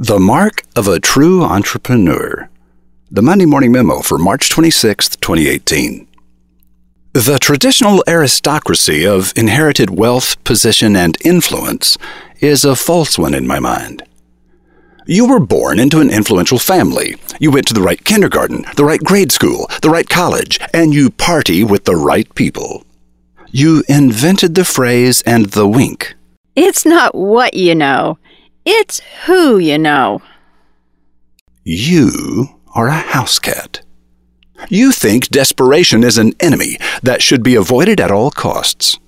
The Mark of a True Entrepreneur. The Monday Morning Memo for March 26, 2018. The traditional aristocracy of inherited wealth, position, and influence is a false one in my mind. You were born into an influential family. You went to the right kindergarten, the right grade school, the right college, and you party with the right people. You invented the phrase and the wink. It's not what you know, it's who you know. You are a house cat. You think desperation is an enemy that should be avoided at all costs.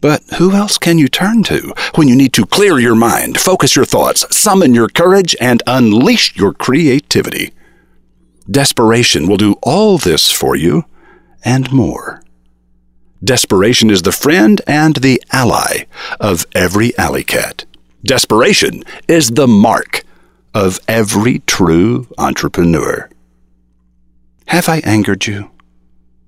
But who else can you turn to when you need to clear your mind, focus your thoughts, summon your courage, and unleash your creativity? Desperation will do all this for you and more. Desperation is the friend and the ally of every alley cat. Desperation is the mark of every true entrepreneur. Have I angered you?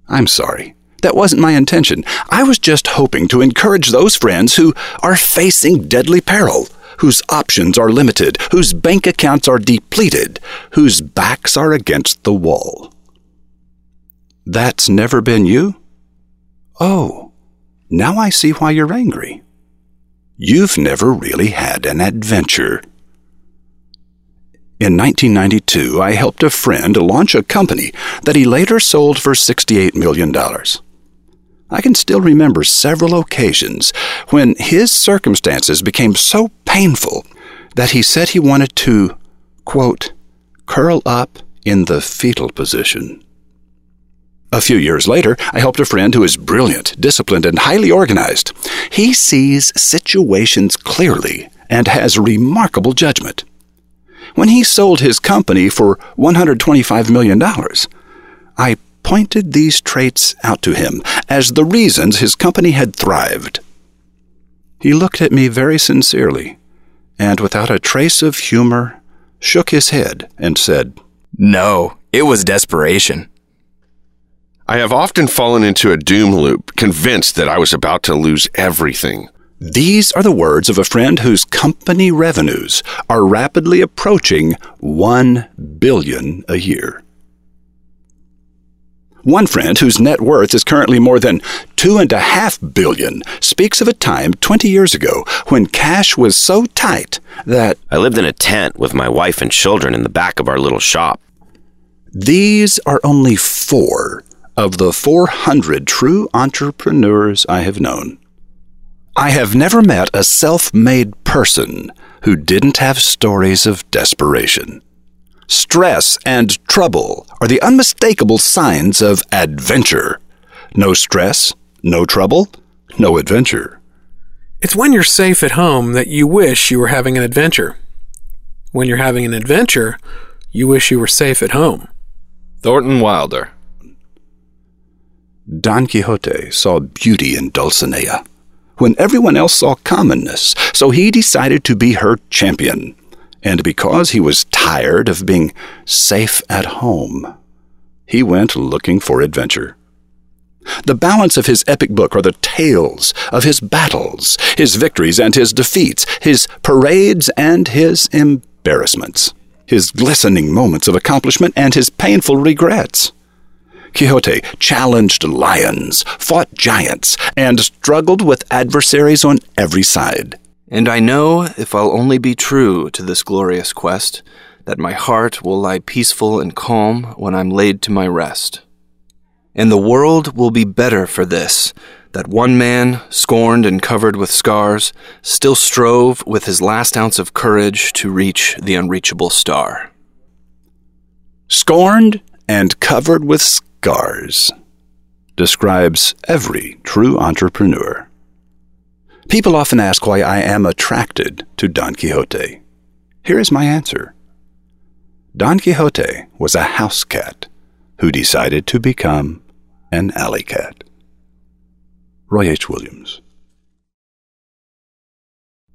I'm sorry. That wasn't my intention. I was just hoping to encourage those friends who are facing deadly peril, whose options are limited, whose bank accounts are depleted, whose backs are against the wall. That's never been you? Oh, now I see why you're angry. You've never really had an adventure. In 1992, I helped a friend launch a company that he later sold for $68 million. I can still remember several occasions when his circumstances became so painful that he said he wanted to, quote, curl up in the fetal position. A few years later, I helped a friend who is brilliant, disciplined, and highly organized. He sees situations clearly and has remarkable judgment. When he sold his company for $125 million, I pointed these traits out to him as the reasons his company had thrived. He looked at me very sincerely, and without a trace of humor, shook his head and said, No, it was desperation. I have often fallen into a doom loop, convinced that I was about to lose everything. These are the words of a friend whose company revenues are rapidly approaching 1 billion a year. One friend whose net worth is currently more than two and a half billion speaks of a time 20 years ago when cash was so tight that I lived in a tent with my wife and children in the back of our little shop. These are only four of the 400 true entrepreneurs I have known. I have never met a self made person who didn't have stories of desperation. Stress and trouble are the unmistakable signs of adventure. No stress, no trouble, no adventure. It's when you're safe at home that you wish you were having an adventure. When you're having an adventure, you wish you were safe at home. Thornton Wilder. Don Quixote saw beauty in Dulcinea when everyone else saw commonness, so he decided to be her champion and because he was tired of being safe at home, he went looking for adventure. The balance of his epic book are the tales of his battles, his victories and his defeats, his parades and his embarrassments, his glistening moments of accomplishment and his painful regrets. Quixote challenged lions, fought giants, and struggled with adversaries on every side. And I know, if I'll only be true to this glorious quest, that my heart will lie peaceful and calm when I'm laid to my rest. And the world will be better for this, that one man, scorned and covered with scars, still strove with his last ounce of courage to reach the unreachable star. Scorned and covered with scars describes every true entrepreneur. People often ask why I am attracted to Don Quixote. Here is my answer Don Quixote was a house cat who decided to become an alley cat. Roy H. Williams.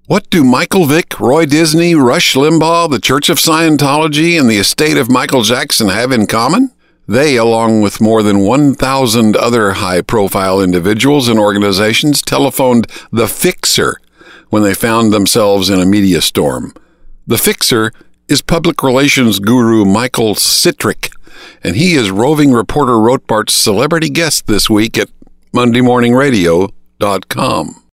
What do Michael Vick, Roy Disney, Rush Limbaugh, the Church of Scientology, and the estate of Michael Jackson have in common? They, along with more than 1,000 other high profile individuals and organizations, telephoned the Fixer when they found themselves in a media storm. The Fixer is public relations guru Michael Sitrick, and he is roving reporter Rotbart's celebrity guest this week at MondayMorningRadio.com.